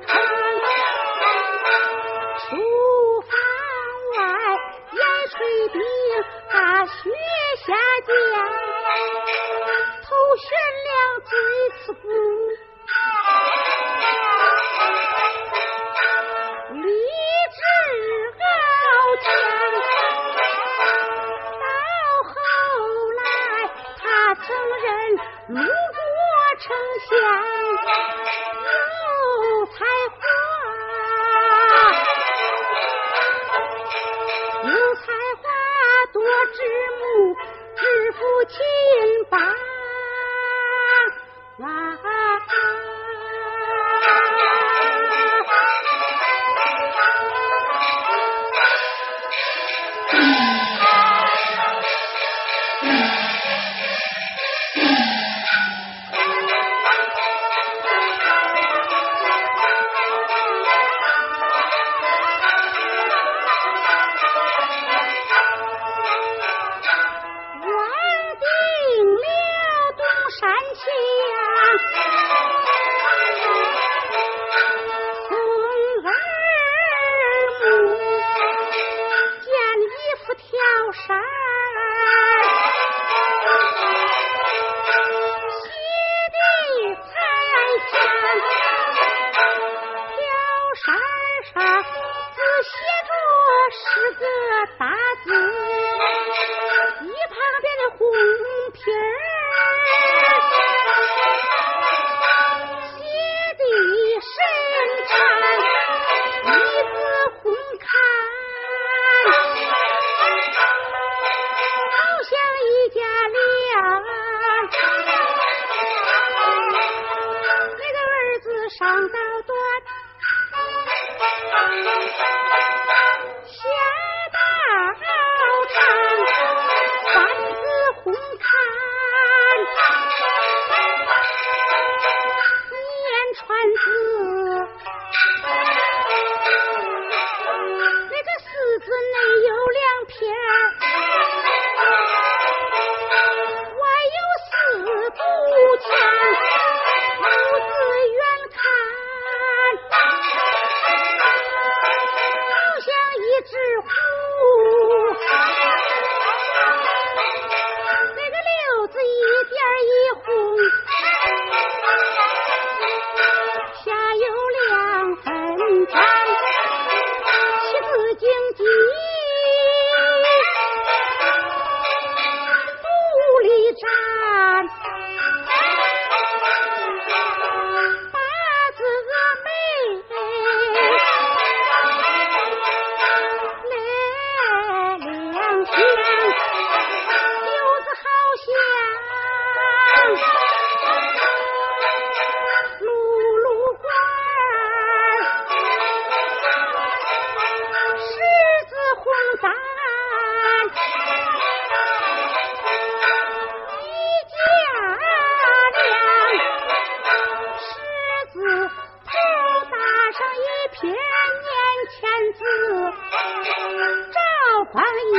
出房外，严垂冰，他学下将，头悬了锥子，立志高强。到后来，他曾任鲁国丞相。知母知父亲吧想赵匡胤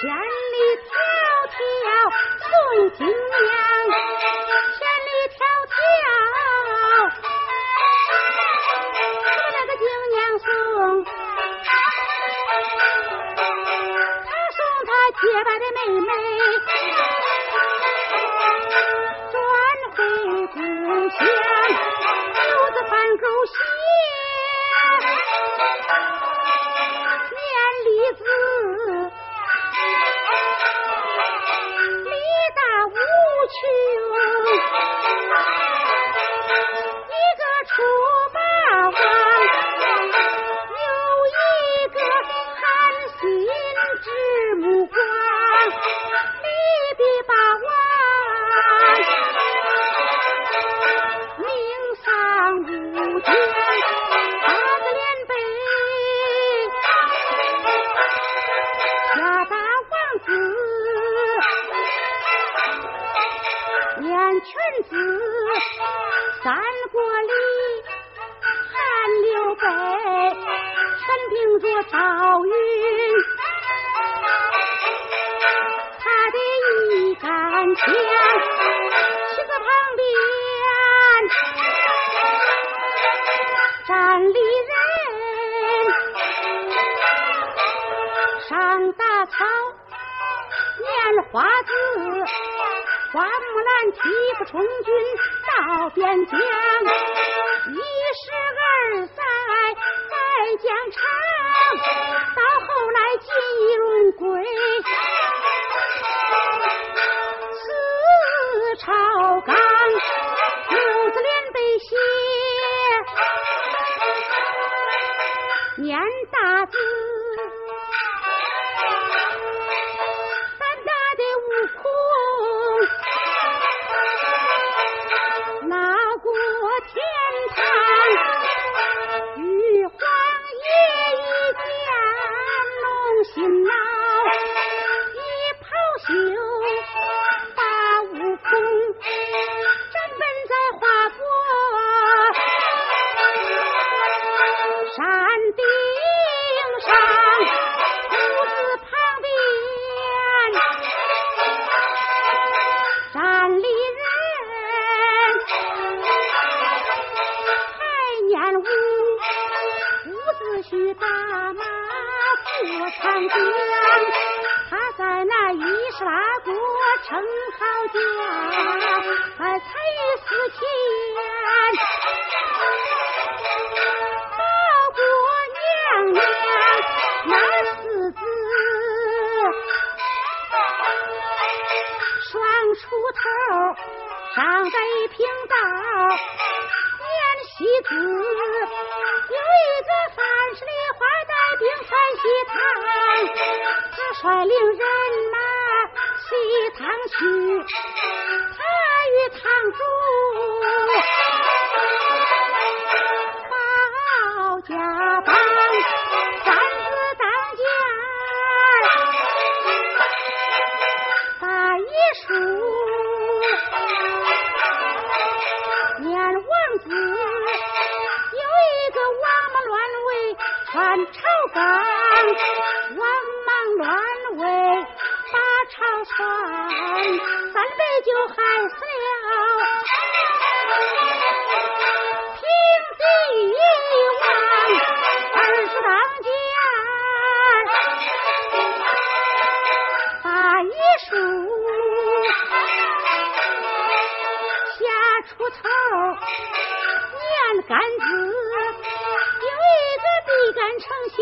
千里迢迢送金娘子，三国里汉刘备全凭着赵云，他的一杆枪，木兰替父充军到边疆，一十二亲，大国娘娘，那四子双出头，上北平道演戏子。树，下出头，年杆子，有一个笔杆丞相。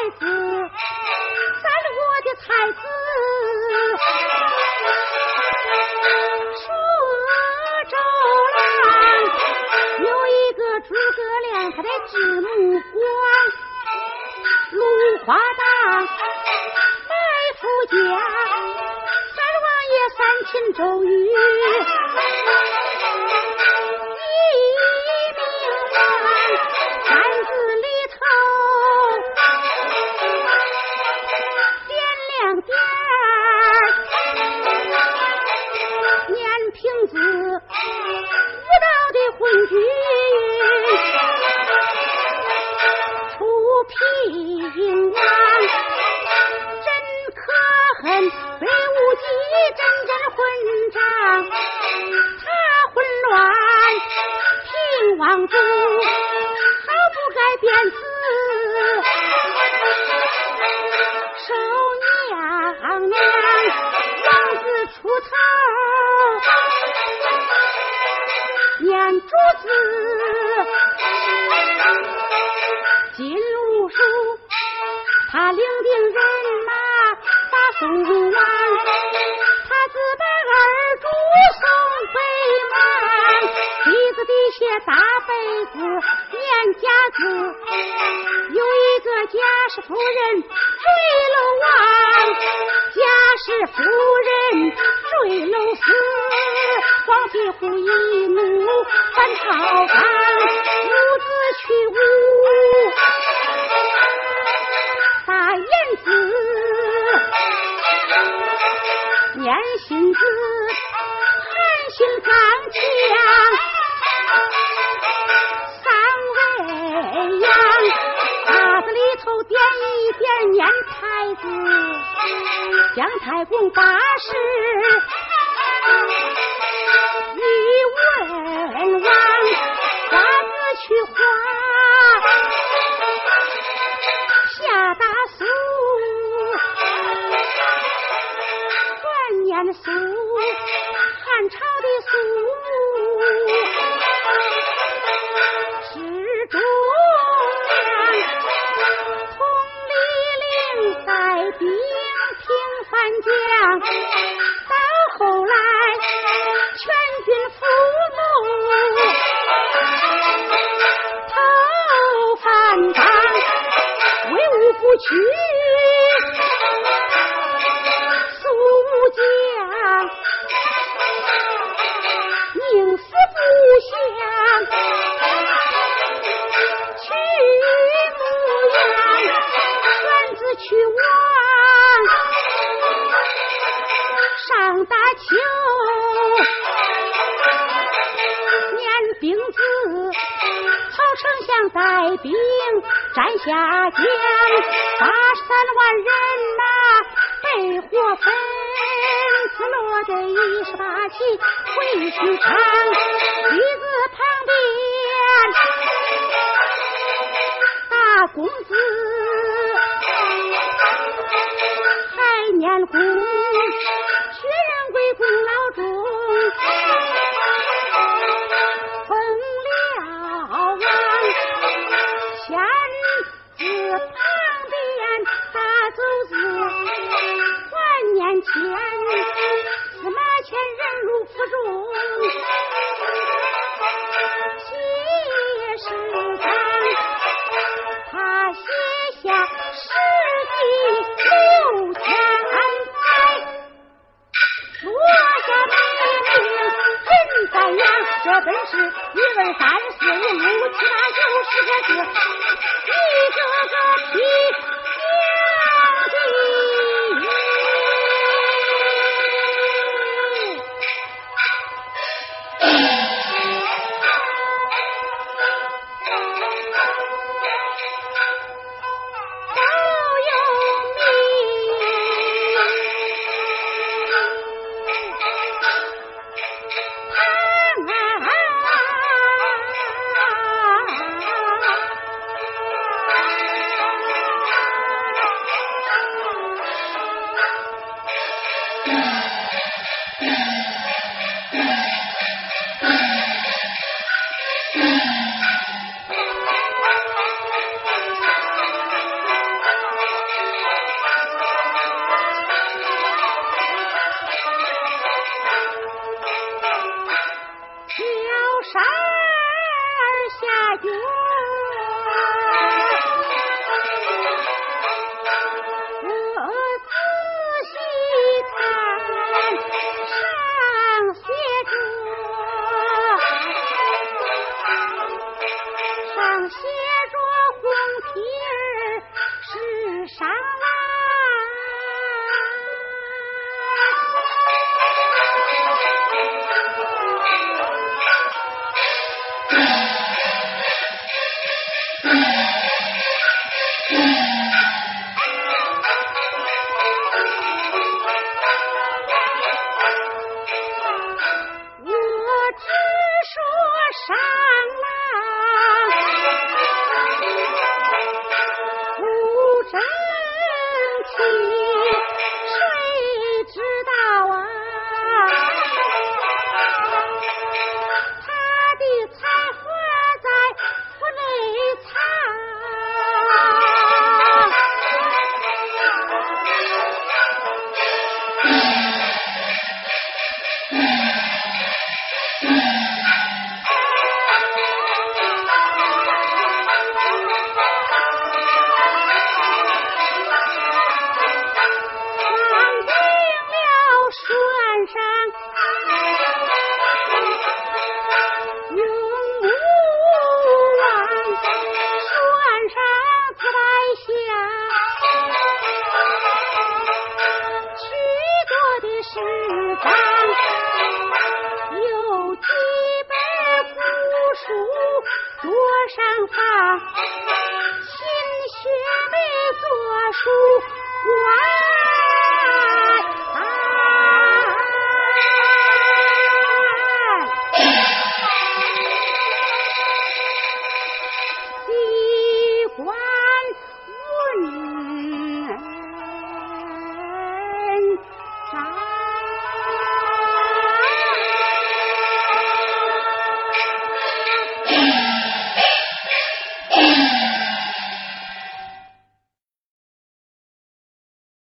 才子，咱我的才子。出头，念珠子金无数，他领定人马把宋王，他自把二主送北蛮，鼻子底下大被子念家字，有一个贾氏夫人传念苏，汉朝的兵。战下将，八十三万人马被火焚，死落得一十八骑回去长，旗子旁边大公子还念功，真，是一二三四五六七八九十个字，一个个批